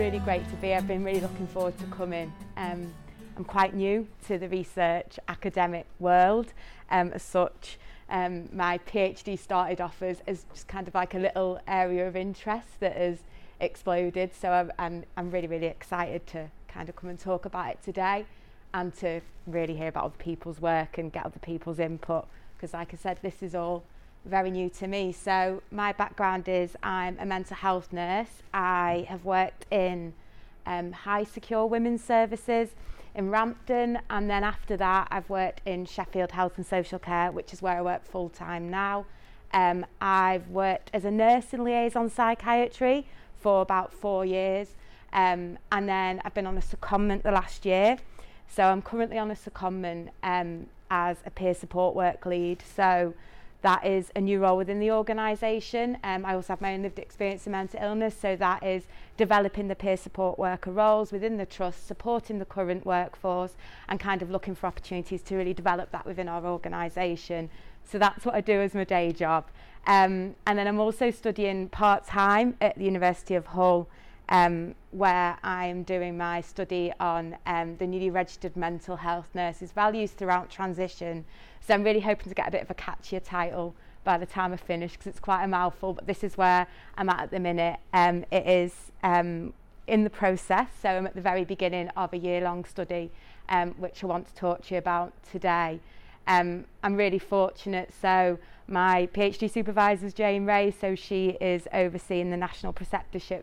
really great to be here. I've been really looking forward to coming. Um, I'm quite new to the research academic world um, as such. Um, my PhD started off as, as just kind of like a little area of interest that has exploded. So I'm, I'm, I'm really, really excited to kind of come and talk about it today and to really hear about other people's work and get other people's input. Because like I said, this is all very new to me. So, my background is I'm a mental health nurse. I have worked in um, high secure women's services in Rampton, and then after that, I've worked in Sheffield Health and Social Care, which is where I work full time now. Um, I've worked as a nurse in liaison psychiatry for about four years, um, and then I've been on a secondment the last year. So, I'm currently on a secondment um, as a peer support work lead. So, that is a new role within the organisation. Um, I also have my own lived experience in mental illness, so that is developing the peer support worker roles within the trust, supporting the current workforce, and kind of looking for opportunities to really develop that within our organisation. So that's what I do as my day job. Um, and then I'm also studying part time at the University of Hull um, where I'm doing my study on um, the newly registered mental health nurses' values throughout transition. So I'm really hoping to get a bit of a catchier title by the time I finish because it's quite a mouthful, but this is where I'm at at the minute. Um, it is um, in the process, so I'm at the very beginning of a year long study, um, which I want to talk to you about today. Um, I'm really fortunate, so my PhD supervisor is Jane Ray, so she is overseeing the national preceptorship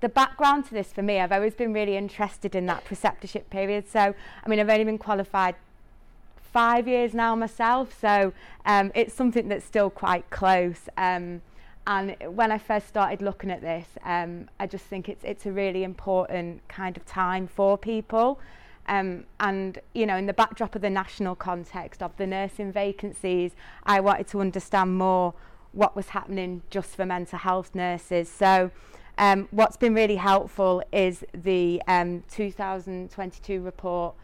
the background to this for me, I've always been really interested in that preceptorship period. So, I mean, I've only been qualified five years now myself, so um, it's something that's still quite close. Um, and when I first started looking at this, um, I just think it's it's a really important kind of time for people. Um, and, you know, in the backdrop of the national context of the nursing vacancies, I wanted to understand more what was happening just for mental health nurses. So, Um, what's been really helpful is the um, 2022 report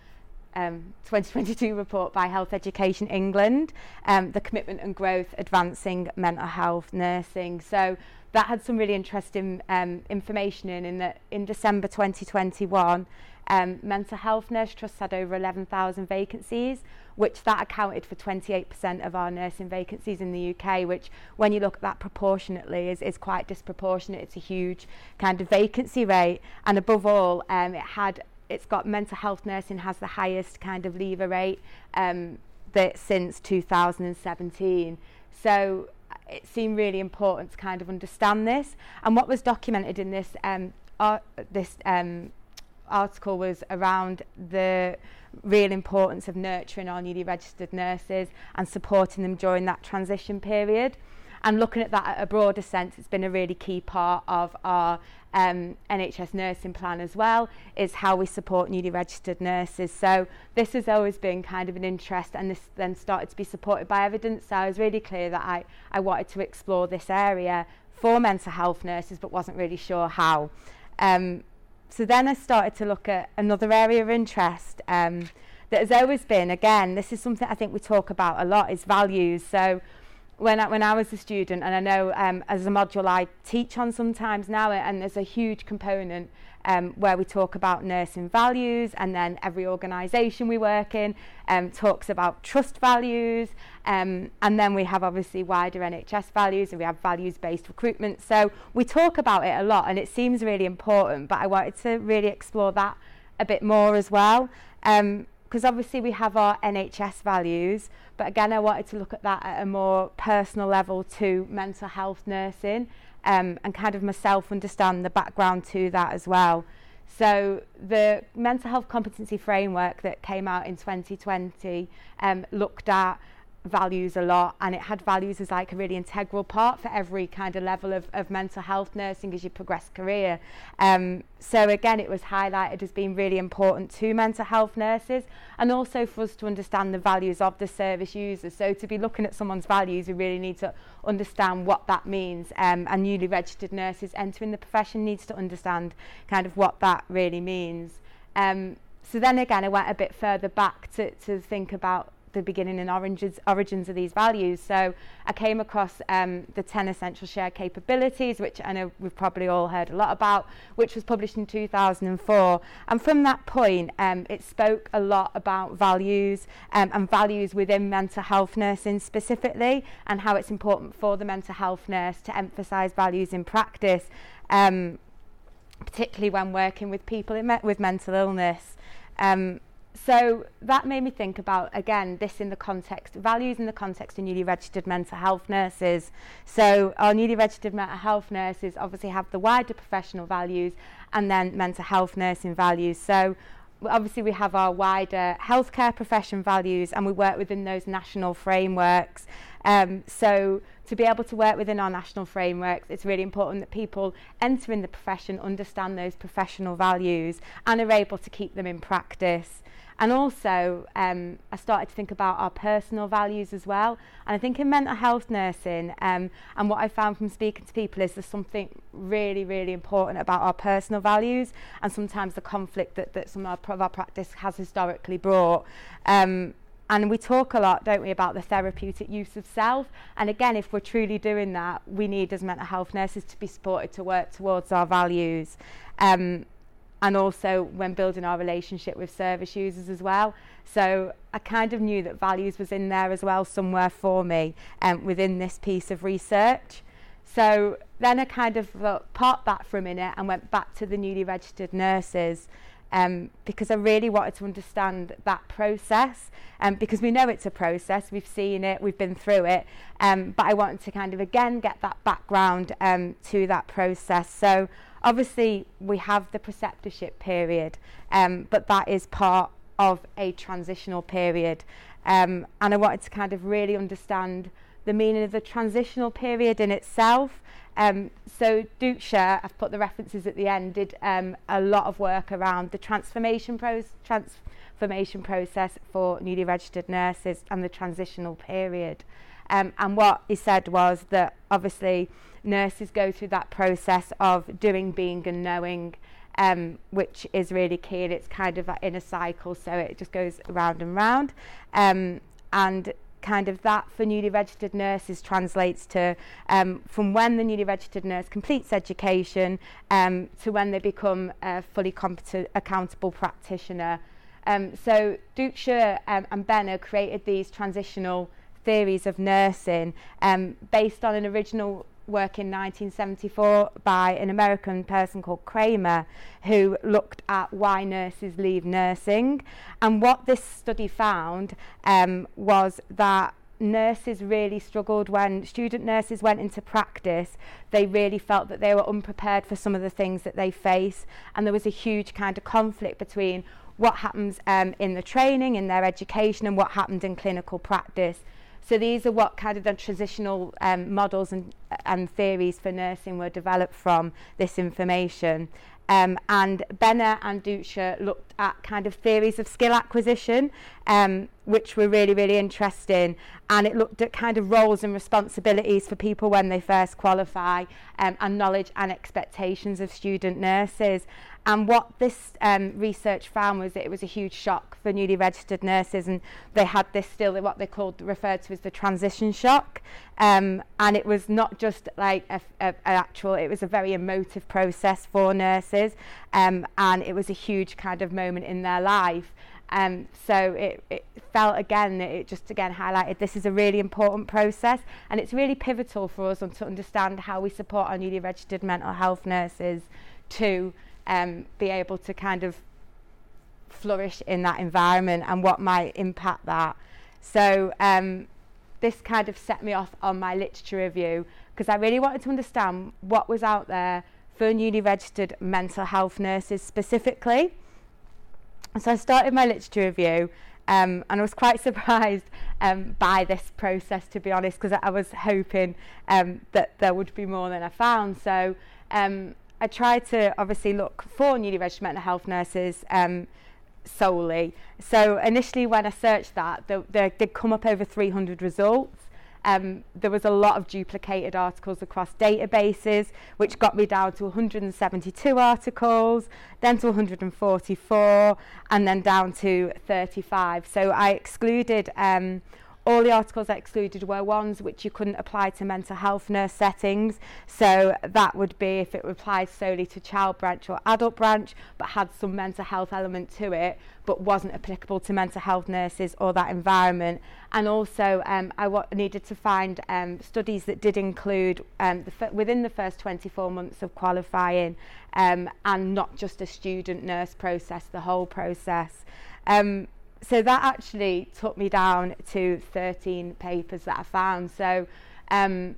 um, 2022 report by Health Education England, um, the commitment and growth advancing mental health nursing. So that had some really interesting um, information in, in that in December 2021, um, mental health nurse trusts had over 11,000 vacancies, which that accounted for 28% of our nursing vacancies in the UK, which when you look at that proportionately is, is quite disproportionate. It's a huge kind of vacancy rate. And above all, um, it had it's got mental health nursing has the highest kind of lever rate um, that since 2017. So uh, it seemed really important to kind of understand this. And what was documented in this um, uh, this um, article was around the real importance of nurturing our newly registered nurses and supporting them during that transition period. And looking at that at a broader sense, it's been a really key part of our um, NHS nursing plan as well, is how we support newly registered nurses. So this has always been kind of an interest and this then started to be supported by evidence. So I was really clear that I, I wanted to explore this area for mental health nurses but wasn't really sure how. Um, So then I started to look at another area of interest um, that has always been, again, this is something I think we talk about a lot, is values. So when I, when I was a student, and I know um, as a module I teach on sometimes now, and there's a huge component um, where we talk about nursing values and then every organisation we work in um, talks about trust values um, and then we have obviously wider NHS values and we have values-based recruitment. So we talk about it a lot and it seems really important but I wanted to really explore that a bit more as well. Um, because obviously we have our NHS values, but again, I wanted to look at that at a more personal level to mental health nursing um, and kind of myself understand the background to that as well. So the mental health competency framework that came out in 2020 um, looked at values a lot and it had values as like a really integral part for every kind of level of, of mental health nursing as you progress career um so again it was highlighted as being really important to mental health nurses and also for us to understand the values of the service users so to be looking at someone's values we really need to understand what that means um and newly registered nurses entering the profession needs to understand kind of what that really means um so then again I went a bit further back to to think about the beginning and origins, origins of these values. So I came across um, the 10 essential shared capabilities, which I know we've probably all heard a lot about, which was published in 2004. And from that point, um, it spoke a lot about values um, and values within mental health nursing specifically, and how it's important for the mental health nurse to emphasize values in practice, um, particularly when working with people in me with mental illness. Um, so that made me think about again this in the context values in the context of newly registered mental health nurses so our newly registered mental health nurses obviously have the wider professional values and then mental health nursing values so obviously we have our wider healthcare profession values and we work within those national frameworks um so to be able to work within our national frameworks it's really important that people entering the profession understand those professional values and are able to keep them in practice And also, um, I started to think about our personal values as well. And I think in mental health nursing, um, and what I found from speaking to people is there's something really, really important about our personal values and sometimes the conflict that, that some of our, of our practice has historically brought. Um, and we talk a lot don't we about the therapeutic use of self and again if we're truly doing that we need as mental health nurses to be supported to work towards our values um and also when building our relationship with service users as well. So I kind of knew that values was in there as well somewhere for me um, within this piece of research. So then I kind of parked that for a minute and went back to the newly registered nurses um, because I really wanted to understand that process um, because we know it's a process, we've seen it, we've been through it, um, but I wanted to kind of again get that background um, to that process. So Obviously, we have the preceptorship period, um, but that is part of a transitional period. Um, and I wanted to kind of really understand the meaning of the transitional period in itself. Um, so Dukeshire, I've put the references at the end, did um, a lot of work around the transformation, pro transformation process for newly registered nurses and the transitional period. Um, and what he said was that obviously nurses go through that process of doing, being, and knowing, um, which is really key. And it's kind of in a cycle, so it just goes round and round. Um, and kind of that for newly registered nurses translates to um, from when the newly registered nurse completes education um, to when they become a fully competent, accountable practitioner. Um, so Dukeshire um, and Benner created these transitional theories of nursing um, based on an original work in 1974 by an American person called Kramer who looked at why nurses leave nursing. And what this study found um, was that nurses really struggled when student nurses went into practice they really felt that they were unprepared for some of the things that they face and there was a huge kind of conflict between what happens um, in the training in their education and what happened in clinical practice So these are what kind of the traditional um, models and, and theories for nursing were developed from this information. Um, and Benner and Dutcher looked at kind of theories of skill acquisition, um, which were really, really interesting. And it looked at kind of roles and responsibilities for people when they first qualify um, and knowledge and expectations of student nurses. And what this um, research found was that it was a huge shock for newly registered nurses and they had this still what they called referred to as the transition shock Um, and it was not just like a, a, an actual, it was a very emotive process for nurses. Um, and it was a huge kind of moment in their life. Um, so it, it felt again that it just again highlighted this is a really important process and it's really pivotal for us to understand how we support our newly registered mental health nurses to um, be able to kind of flourish in that environment and what might impact that. So um, this kind of set me off on my literature review because I really wanted to understand what was out there for newly registered mental health nurses specifically. So I started my literature review um, and I was quite surprised um, by this process, to be honest, because I was hoping um, that there would be more than I found. So um, I tried to obviously look for newly registered mental health nurses um, solely. So initially when I searched that, there, there did come up over 300 results. Um, there was a lot of duplicated articles across databases, which got me down to 172 articles, then to 144, and then down to 35. So I excluded um, all the articles excluded were ones which you couldn't apply to mental health nurse settings. So that would be if it applied solely to child branch or adult branch, but had some mental health element to it, but wasn't applicable to mental health nurses or that environment. And also, um, I needed to find um, studies that did include um, the within the first 24 months of qualifying um, and not just a student nurse process, the whole process. Um, so that actually took me down to 13 papers that I found. So um,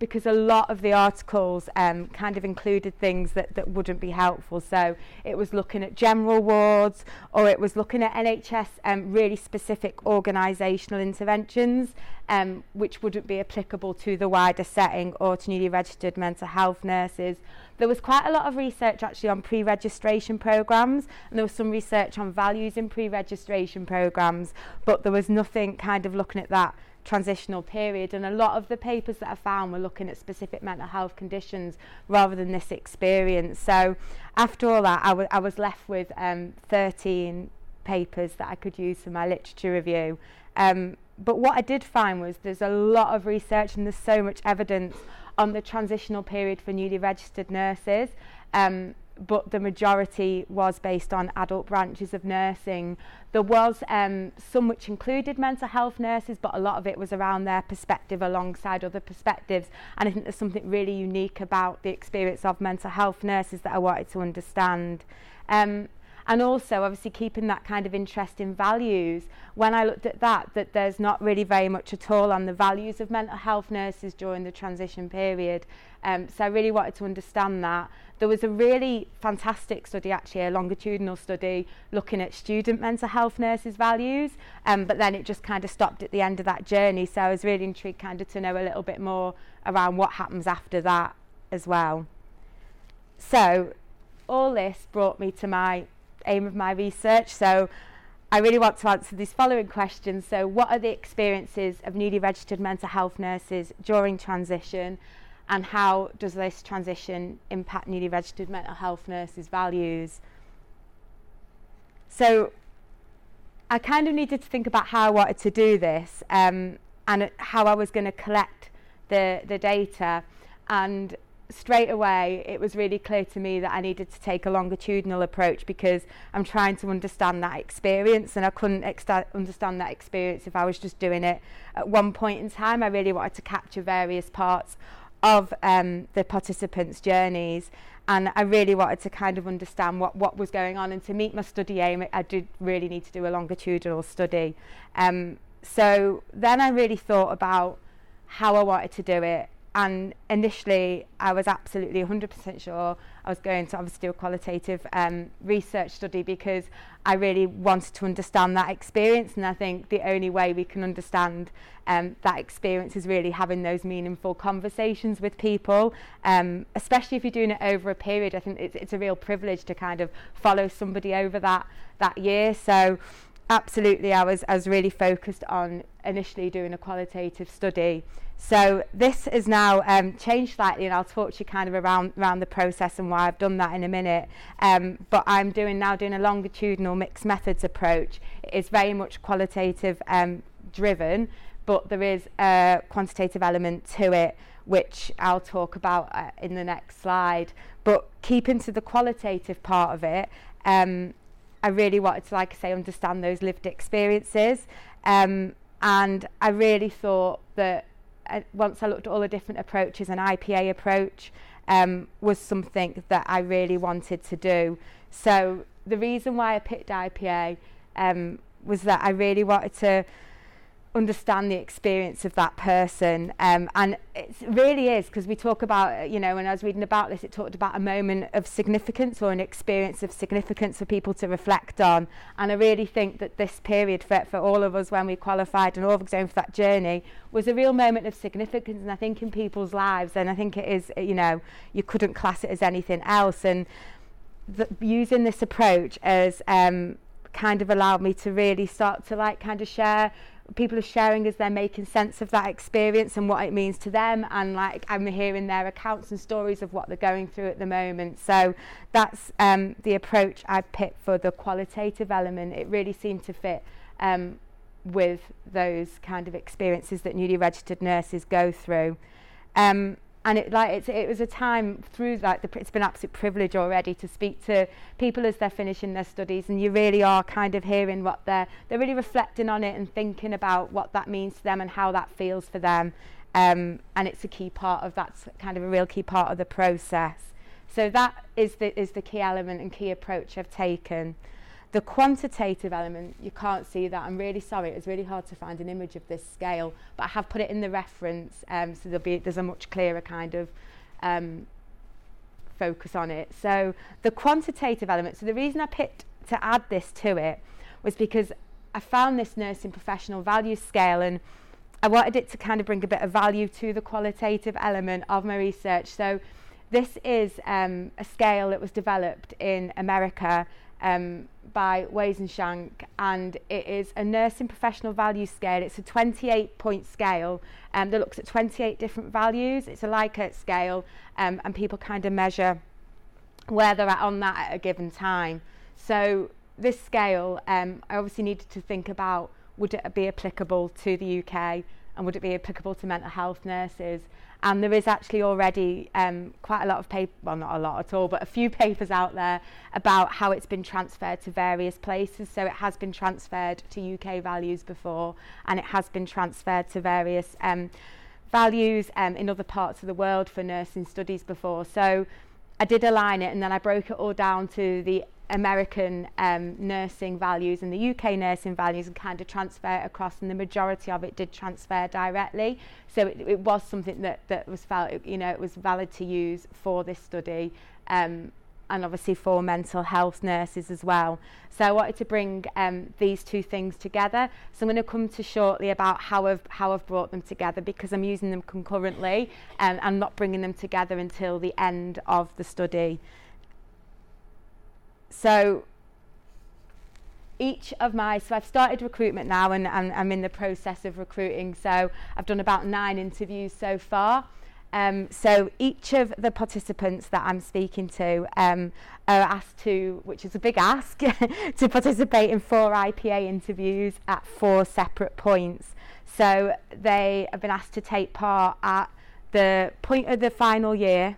because a lot of the articles um, kind of included things that, that wouldn't be helpful. So it was looking at general wards or it was looking at NHS um, really specific organisational interventions um, which wouldn't be applicable to the wider setting or to newly registered mental health nurses. There was quite a lot of research actually on pre-registration programmes and there was some research on values in pre-registration programmes, but there was nothing kind of looking at that transitional period and a lot of the papers that I found were looking at specific mental health conditions rather than this experience so after all that I, I was left with um, 13 papers that I could use for my literature review um, but what I did find was there's a lot of research and there's so much evidence on the transitional period for newly registered nurses um, but the majority was based on adult branches of nursing. There was um, some which included mental health nurses, but a lot of it was around their perspective alongside other perspectives. And I think there's something really unique about the experience of mental health nurses that I wanted to understand. Um, and also obviously keeping that kind of interest in values when i looked at that that there's not really very much at all on the values of mental health nurses during the transition period um so i really wanted to understand that there was a really fantastic study actually a longitudinal study looking at student mental health nurses values um but then it just kind of stopped at the end of that journey so i was really intrigued kind of to know a little bit more around what happens after that as well so all this brought me to my aim of my research. So I really want to answer these following questions. So what are the experiences of newly registered mental health nurses during transition and how does this transition impact newly registered mental health nurses' values? So I kind of needed to think about how I wanted to do this um, and how I was going to collect the, the data. And straight away it was really clear to me that I needed to take a longitudinal approach because I'm trying to understand that experience and I couldn't understand that experience if I was just doing it at one point in time I really wanted to capture various parts of um the participants journeys and I really wanted to kind of understand what what was going on and to meet my study aim I did really need to do a longitudinal study um so then I really thought about how I wanted to do it and initially I was absolutely 100% sure I was going to obviously do a qualitative um, research study because I really wanted to understand that experience and I think the only way we can understand um, that experience is really having those meaningful conversations with people um, especially if you're doing it over a period I think it's, it's a real privilege to kind of follow somebody over that that year so absolutely I was I was really focused on initially doing a qualitative study so this has now um, changed slightly and I'll talk to you kind of around around the process and why I've done that in a minute um, but I'm doing now doing a longitudinal mixed methods approach it's very much qualitative um, driven but there is a quantitative element to it which I'll talk about uh, in the next slide but keeping to the qualitative part of it um, I really wanted to, like I say, understand those lived experiences. Um, and I really thought that uh, once I looked at all the different approaches, an IPA approach um, was something that I really wanted to do. So the reason why I picked IPA um, was that I really wanted to understand the experience of that person um, and it really is because we talk about you know when I was reading about this it talked about a moment of significance or an experience of significance for people to reflect on and I really think that this period for, for all of us when we qualified and all of us going for that journey was a real moment of significance and I think in people's lives and I think it is you know you couldn't class it as anything else and th using this approach as um, kind of allowed me to really start to like kind of share people are sharing as they're making sense of that experience and what it means to them and like I'm hearing their accounts and stories of what they're going through at the moment so that's um the approach I picked for the qualitative element it really seemed to fit um with those kind of experiences that newly registered nurses go through um and it like it's, it was a time through like the, it's been absolute privilege already to speak to people as they're finishing their studies and you really are kind of hearing what they're they're really reflecting on it and thinking about what that means to them and how that feels for them um and it's a key part of that's kind of a real key part of the process so that is the is the key element and key approach I've taken The quantitative element, you can't see that. I'm really sorry. It was really hard to find an image of this scale, but I have put it in the reference, um, so there'll be, there's a much clearer kind of um, focus on it. So the quantitative element, so the reason I picked to add this to it was because I found this nursing professional value scale and I wanted it to kind of bring a bit of value to the qualitative element of my research. So this is um, a scale that was developed in America um, by Shank and it is a nursing professional value scale. It's a 28 point scale um, that looks at 28 different values. It's a Likert scale um, and people kind of measure where they're at on that at a given time. So this scale, um, I obviously needed to think about would it be applicable to the UK and would it be applicable to mental health nurses? And there is actually already um, quite a lot of paper, well, not a lot at all, but a few papers out there about how it's been transferred to various places. So it has been transferred to UK values before, and it has been transferred to various um, values um, in other parts of the world for nursing studies before. So I did align it and then I broke it all down to the American um, nursing values and the UK nursing values and kind of transfer across, and the majority of it did transfer directly. So it, it was something that, that was felt, you know, it was valid to use for this study um, and obviously for mental health nurses as well. So I wanted to bring um, these two things together. So I'm going to come to shortly about how I've, how I've brought them together because I'm using them concurrently um, and I'm not bringing them together until the end of the study so each of my so I've started recruitment now and, and I'm in the process of recruiting so I've done about nine interviews so far um so each of the participants that I'm speaking to um are asked to which is a big ask to participate in four IPA interviews at four separate points so they have been asked to take part at the point of the final year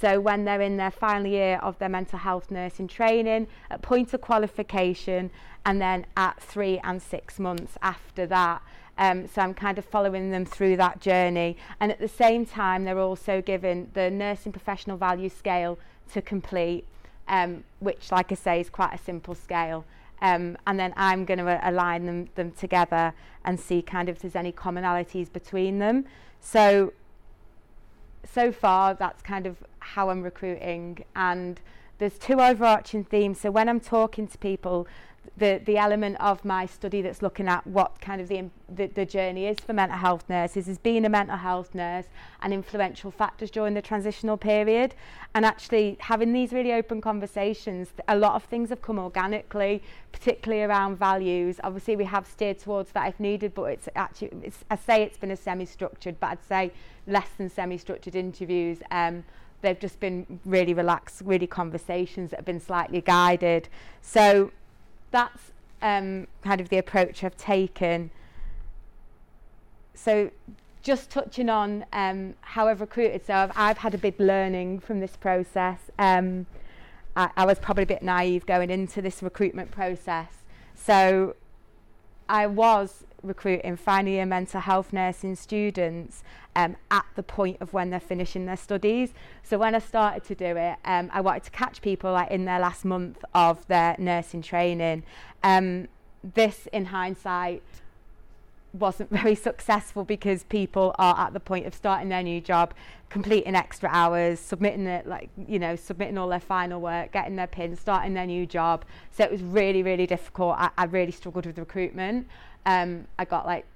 So when they're in their final year of their mental health nursing training, at point of qualification, and then at three and six months after that. Um, so I'm kind of following them through that journey. And at the same time, they're also given the nursing professional value scale to complete, um, which, like I say, is quite a simple scale. Um, and then I'm going to uh, align them, them together and see kind of if there's any commonalities between them. So so far, that's kind of how I'm recruiting. And there's two overarching themes. So when I'm talking to people, the, the element of my study that's looking at what kind of the, the, the journey is for mental health nurses is being a mental health nurse and influential factors during the transitional period. And actually having these really open conversations, a lot of things have come organically, particularly around values. Obviously we have steered towards that if needed, but it's actually, it's, I say it's been a semi-structured, but I'd say less than semi-structured interviews um, they've just been really relaxed, really conversations that have been slightly guided. So that's um, kind of the approach I've taken. So just touching on um, how I've recruited, so I've, I've, had a big learning from this process. Um, I, I, was probably a bit naive going into this recruitment process. So I was recruiting final year mental health nursing students, um, at the point of when they're finishing their studies. So when I started to do it, um, I wanted to catch people like in their last month of their nursing training. Um, this, in hindsight, wasn't very successful because people are at the point of starting their new job, completing extra hours, submitting it like you know, submitting all their final work, getting their pins, starting their new job. So it was really, really difficult. I, I really struggled with recruitment. Um, I got like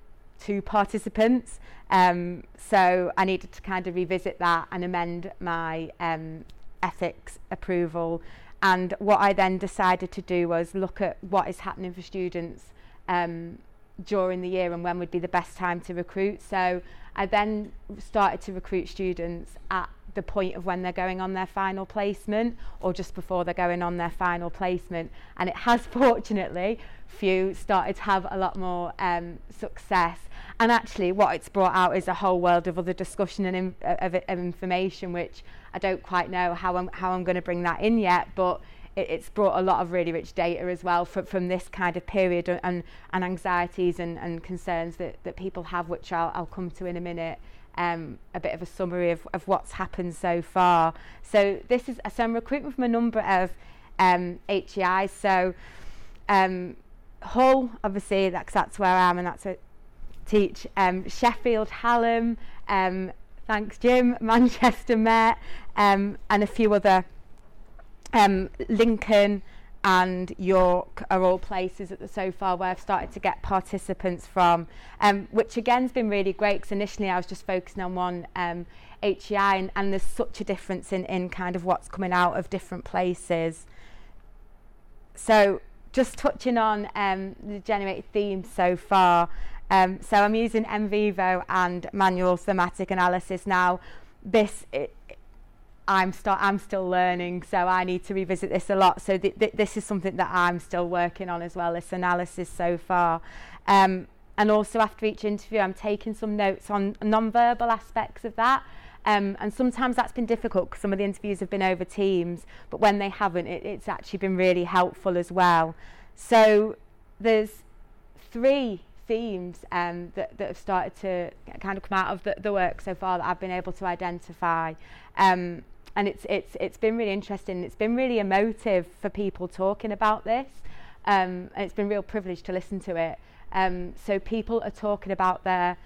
two participants. Um, so I needed to kind of revisit that and amend my um, ethics approval. And what I then decided to do was look at what is happening for students um, during the year and when would be the best time to recruit. So I then started to recruit students at the point of when they're going on their final placement or just before they're going on their final placement. And it has fortunately, few started to have a lot more um, success. And actually, what it's brought out is a whole world of other discussion and in, uh, of, of information, which I don't quite know how I'm, how I'm going to bring that in yet, but it, it's brought a lot of really rich data as well from, from this kind of period and, and anxieties and, and concerns that, that people have, which I'll, I'll come to in a minute. um, a bit of a summary of, of what's happened so far. So this is so I'm recruiting from a number of um, HEIs. So um, Hull, obviously, that's, that's where I am and that's a teach. Um, Sheffield, Hallam, um, thanks Jim, Manchester Met, um, and a few other um, Lincoln. and York are all places that so far where I've started to get participants from, um, which again's been really great because initially I was just focusing on one um, HEI and, and there's such a difference in, in kind of what's coming out of different places. So just touching on um, the generated theme so far, um, so I'm using MVivo and manual thematic analysis now. This it, I'm, st- I'm still learning, so I need to revisit this a lot. So th- th- this is something that I'm still working on as well, this analysis so far. Um, and also after each interview, I'm taking some notes on non-verbal aspects of that. Um, and sometimes that's been difficult because some of the interviews have been over Teams, but when they haven't, it, it's actually been really helpful as well. So there's three themes um, that, that have started to kind of come out of the, the work so far that I've been able to identify. Um, and it's it's it's been really interesting it's been really emotive for people talking about this um, and it's been real privilege to listen to it um, so people are talking about their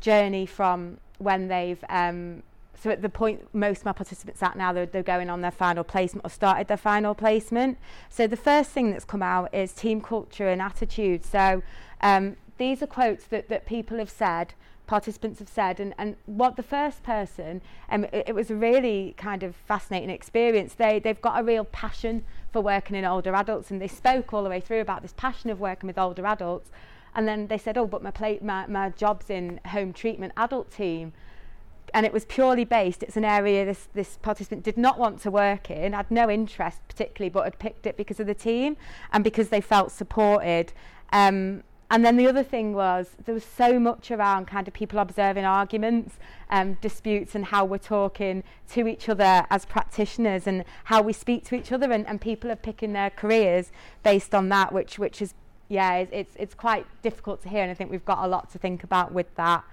journey from when they've um, so at the point most of my participants at now they're, they're going on their final placement or started their final placement so the first thing that's come out is team culture and attitude so um, these are quotes that, that people have said participants have said and, and what the first person um, it, it was a really kind of fascinating experience they they've got a real passion for working in older adults and they spoke all the way through about this passion of working with older adults and then they said oh but my plate my, my job's in home treatment adult team and it was purely based it's an area this this participant did not want to work in had no interest particularly but had picked it because of the team and because they felt supported um And then the other thing was there was so much around kind of people observing arguments, um, disputes, and how we're talking to each other as practitioners and how we speak to each other. And, and people are picking their careers based on that, which which is yeah, it's, it's it's quite difficult to hear. And I think we've got a lot to think about with that.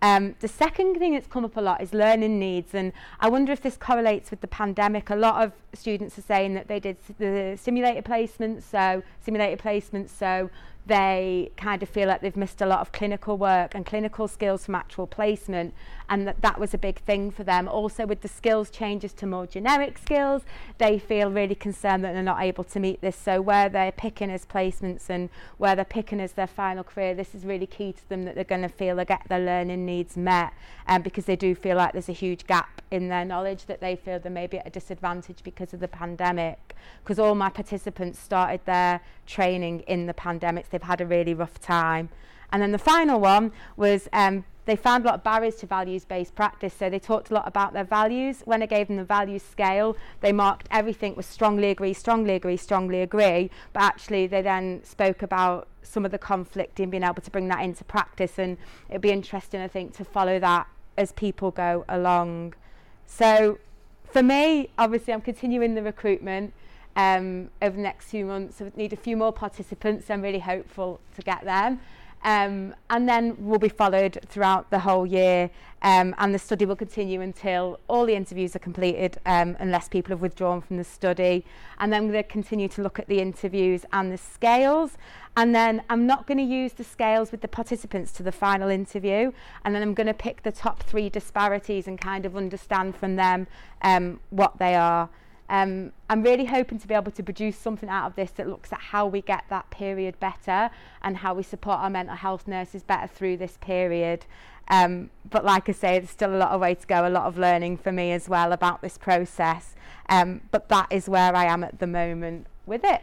Um, the second thing that's come up a lot is learning needs, and I wonder if this correlates with the pandemic. A lot of students are saying that they did the simulated placements, so simulated placements, so they kind of feel like they've missed a lot of clinical work and clinical skills from actual placement and that that was a big thing for them. Also with the skills changes to more generic skills, they feel really concerned that they're not able to meet this. So where they're picking as placements and where they're picking as their final career, this is really key to them that they're going to feel they get their learning needs met um, because they do feel like there's a huge gap in their knowledge that they feel they may be at a disadvantage because of the pandemic. Because all my participants started their training in the pandemic, so they've had a really rough time. And then the final one was um, they found a lot of barriers to values based practice. So they talked a lot about their values. When I gave them the values scale, they marked everything was strongly agree, strongly agree, strongly agree. But actually, they then spoke about some of the conflict in being able to bring that into practice. And it'd be interesting, I think, to follow that as people go along. So for me, obviously, I'm continuing the recruitment. Um, over the next few months, I need a few more participants. I'm really hopeful to get them. Um, and then will be followed throughout the whole year um, and the study will continue until all the interviews are completed um, unless people have withdrawn from the study. And then we'll continue to look at the interviews and the scales. And then I'm not going to use the scales with the participants to the final interview. And then I'm going to pick the top three disparities and kind of understand from them um, what they are. Um, I'm really hoping to be able to produce something out of this that looks at how we get that period better and how we support our mental health nurses better through this period. Um, but like I say, there's still a lot of way to go, a lot of learning for me as well about this process. Um, but that is where I am at the moment with it.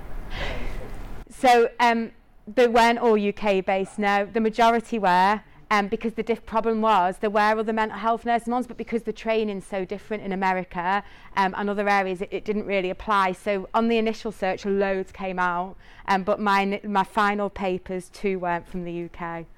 so um, they weren't all UK based. No, the majority were um, because the diff problem was there were other mental health nurse ones, but because the training's so different in America um, and other areas, it, it didn't really apply. So on the initial search, loads came out, um, but my, my final papers, too were weren't from the UK.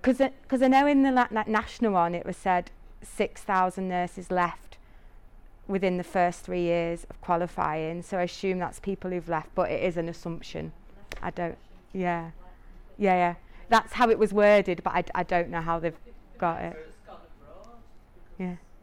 because I, cause I know in the national one it was said 6,000 nurses left within the first three years of qualifying. So I assume that's people who've left, but it is an assumption. I don't, yeah. Yeah, yeah. That's how it was worded, but I d- I don't know how they've got it. Yeah.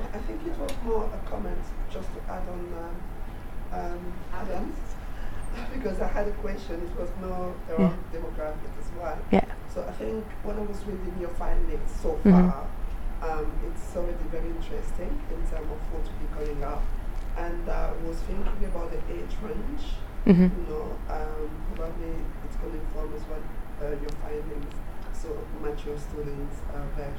I think it was more a comment just to add on um, um, Adams because I had a question. It was more around yeah. demographic as well. Yeah. So I think when I was reading your findings so mm-hmm. far, um, it's already very interesting in terms of what we're going up. And I uh, was thinking about the age range Mm-hmm. You know, um, probably it's going to inform us what uh, your findings. So mature students are very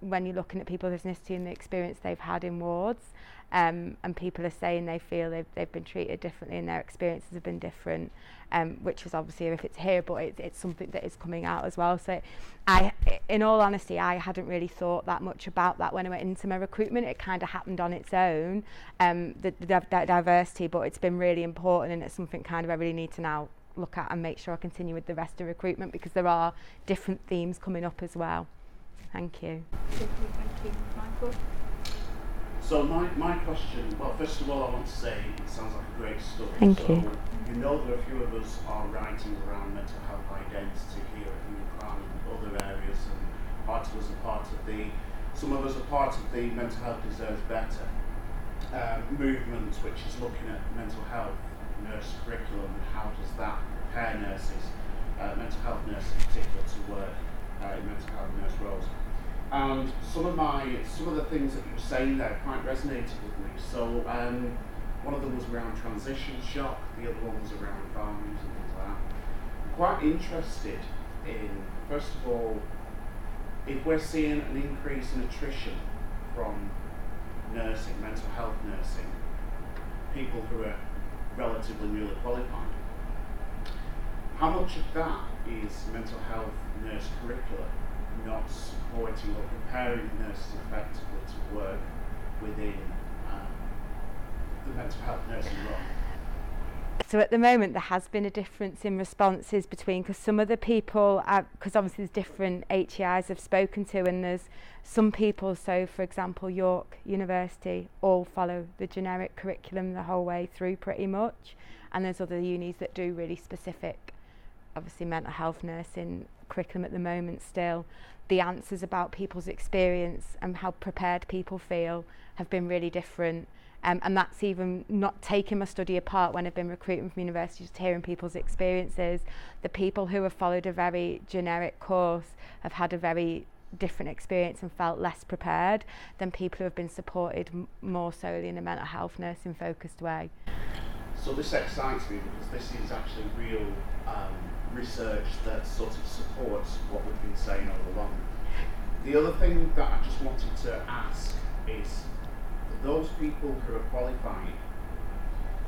when you're looking at people with ethnicity and the experience they've had in wards. Um, and people are saying they feel they've, they've been treated differently and their experiences have been different, um, which is obviously if it's here, but it's something that is coming out as well. So, I, in all honesty, I hadn't really thought that much about that when I went into my recruitment. It kind of happened on its own, um, the, the, the diversity, but it's been really important and it's something kind of I really need to now look at and make sure I continue with the rest of recruitment because there are different themes coming up as well. Thank you. Thank you, Michael. So my, my question, well, first of all, I want to say it sounds like a great story. Thank so you. You know that a few of us are writing around mental health identity here at Crown and other areas, and part of us are part of the, some of us are part of the Mental Health Deserves Better uh, movement, which is looking at mental health nurse curriculum and how does that prepare nurses, uh, mental health nurses in particular, to work uh, in mental health nurse roles and some of my some of the things that you were saying there quite resonated with me. So um, one of them was around transition shock, the other one was around values and things like that. I'm quite interested in first of all, if we're seeing an increase in attrition from nursing, mental health nursing, people who are relatively newly qualified, how much of that is mental health nurse curriculum? not supporting or preparing nurses effectively to work within um, the mental health nursing role. So at the moment, there has been a difference in responses between because some of the people, because obviously there's different HEIs I've spoken to, and there's some people. So, for example, York University all follow the generic curriculum the whole way through, pretty much, and there's other unis that do really specific, obviously mental health nursing curriculum at the moment still, the answers about people's experience and how prepared people feel have been really different. Um, and that's even not taking my study apart when I've been recruiting from universities just hearing people's experiences. The people who have followed a very generic course have had a very different experience and felt less prepared than people who have been supported more solely in a mental health nursing focused way. So this excites me because this is actually real um, research that sort of supports what we've been saying all along. The other thing that I just wanted to ask is those people who are qualified,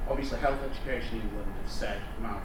obviously Health Education England have said, Martin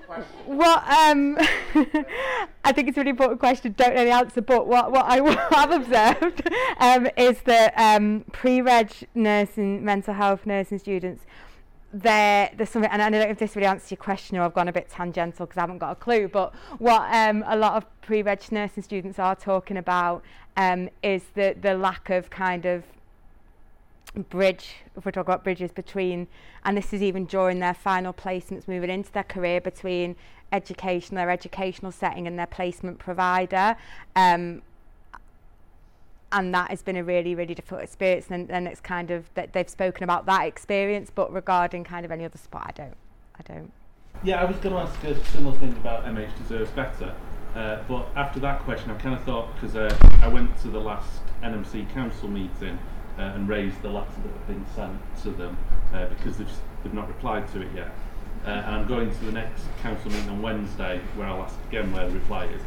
what, um, I think it's a really important question, don't know the answer, but what, what I have observed um, is that um, pre-reg nursing, mental health nursing students, there there's something and I don't know if this really answers your question or I've gone a bit tangential because I haven't got a clue but what um a lot of pre-reg nursing students are talking about um is the the lack of kind of bridge, if we're talking about bridges between, and this is even during their final placements, moving into their career between education, their educational setting, and their placement provider. Um, and that has been a really, really difficult experience. And, then it's kind of that they've spoken about that experience, but regarding kind of any other spot, I don't, I don't. Yeah, I was going to ask a similar thing about MH deserves better, uh, but after that question, I kind of thought because uh, I went to the last NMC council meeting uh, and raised the letter that had been sent to them uh, because they've, they've not replied to it yet. Uh, and I'm going to the next council meeting on Wednesday where I'll ask again where the reply is.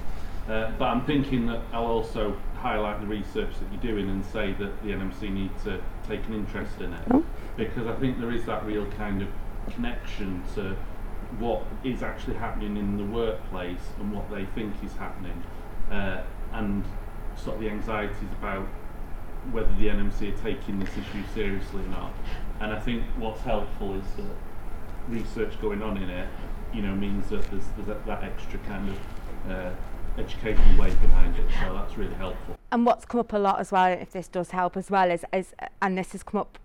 Uh, but I'm thinking that I'll also highlight the research that you're doing and say that the NMC need to take an interest in it oh. because I think there is that real kind of connection to what is actually happening in the workplace and what they think is happening uh, and sort of the anxieties about whether the NMC are taking this issue seriously or not. And I think what's helpful is that research going on in it, you know, means that there's, there's that, that, extra kind of uh, educational weight behind it. So that's really helpful. And what's come up a lot as well, if this does help as well, is, is and this has come up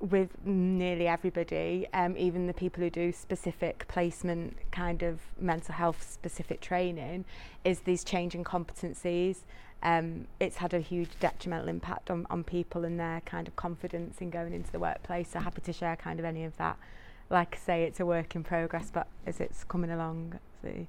with nearly everybody, um, even the people who do specific placement kind of mental health specific training, is these changing competencies um, it's had a huge detrimental impact on, on people and their kind of confidence in going into the workplace. So happy to share kind of any of that. Like I say, it's a work in progress, but as it's coming along, see.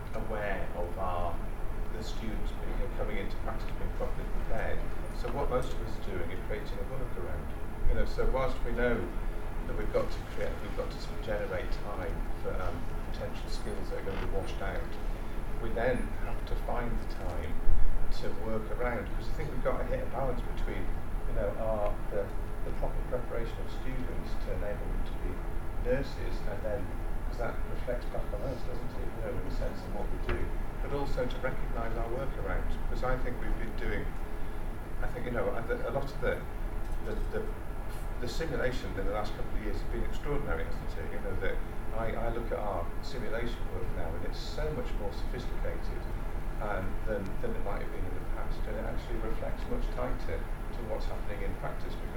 aware of our, the students being, coming into practice being properly prepared. So what most of us are doing is creating a workaround. You know, so whilst we know that we've got to create, we've got to sort of generate time for um, potential skills that are going to be washed out, we then have to find the time to work around because I think we've got to hit a balance between, you know, our, the the proper preparation of students to enable them to be nurses and then, because that reflects back on us, doesn't it, you know, in a sense of what we do, but also to recognise our workarounds, because I think we've been doing, I think, you know, a lot of the, the, the, the simulation in the last couple of years has been extraordinary, hasn't it, you know, that I, I look at our simulation work now and it's so much more sophisticated um, than, than it might have been in the past and it actually reflects much tighter to what's happening in practice because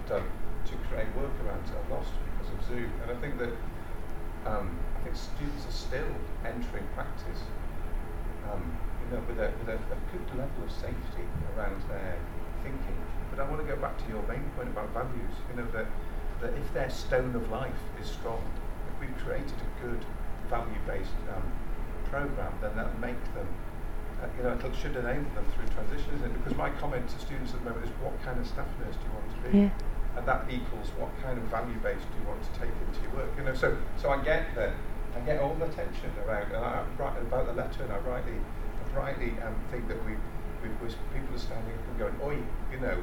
done to create workarounds that are lost because of Zoom. And I think that um, I think students are still entering practice, um, you know, with, a, with a, a, good level of safety around their thinking. But I want to go back to your main point about values. You know that that if their stone of life is strong, if we've created a good value-based um, program, then that make them uh, you know, it should enable them through transition, And Because my comment to students at the moment is, what kind of staff nurse do you want to be? Yeah and that equals what kind of value base do you want to take into your work. You know, so so I get that I get all the tension around and I write about the letter and I rightly I rightly um, think that we, we people are standing up and going, oi, you know,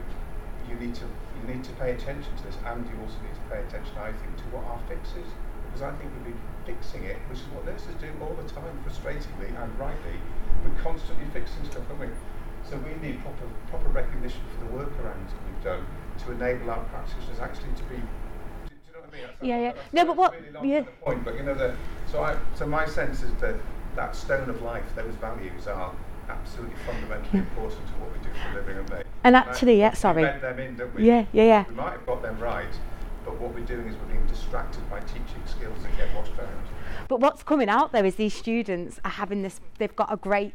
you need to you need to pay attention to this and you also need to pay attention, I think, to what our fix is. Because I think we've been fixing it, which is what nurses do all the time, frustratingly and rightly. We're constantly fixing stuff, aren't we? So we need proper proper recognition for the workarounds that we've done to enable our practitioners actually to be. yeah, yeah. no, but what? Really yeah. Point, but you know the, so I so my sense is that that stone of life, those values are absolutely fundamentally important to what we do for a living, and not they? And actually, yeah, sorry. We them in, don't we? Yeah, yeah, yeah. We might have got them right, but what we're doing is we're being distracted by teaching skills that get washed out. But what's coming out there is these students are having this, they've got a great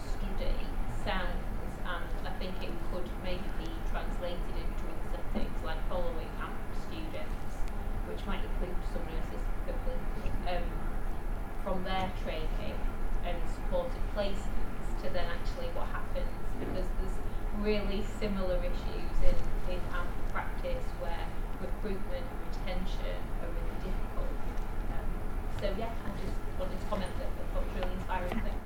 study sounds, and I think it could maybe be translated into other settings like following. from their training and supported placements to then actually what happens because there's really similar issues in, in AMP practice where recruitment and retention are really difficult. Um, so yeah, I just wanted to comment that that was really inspiring thing.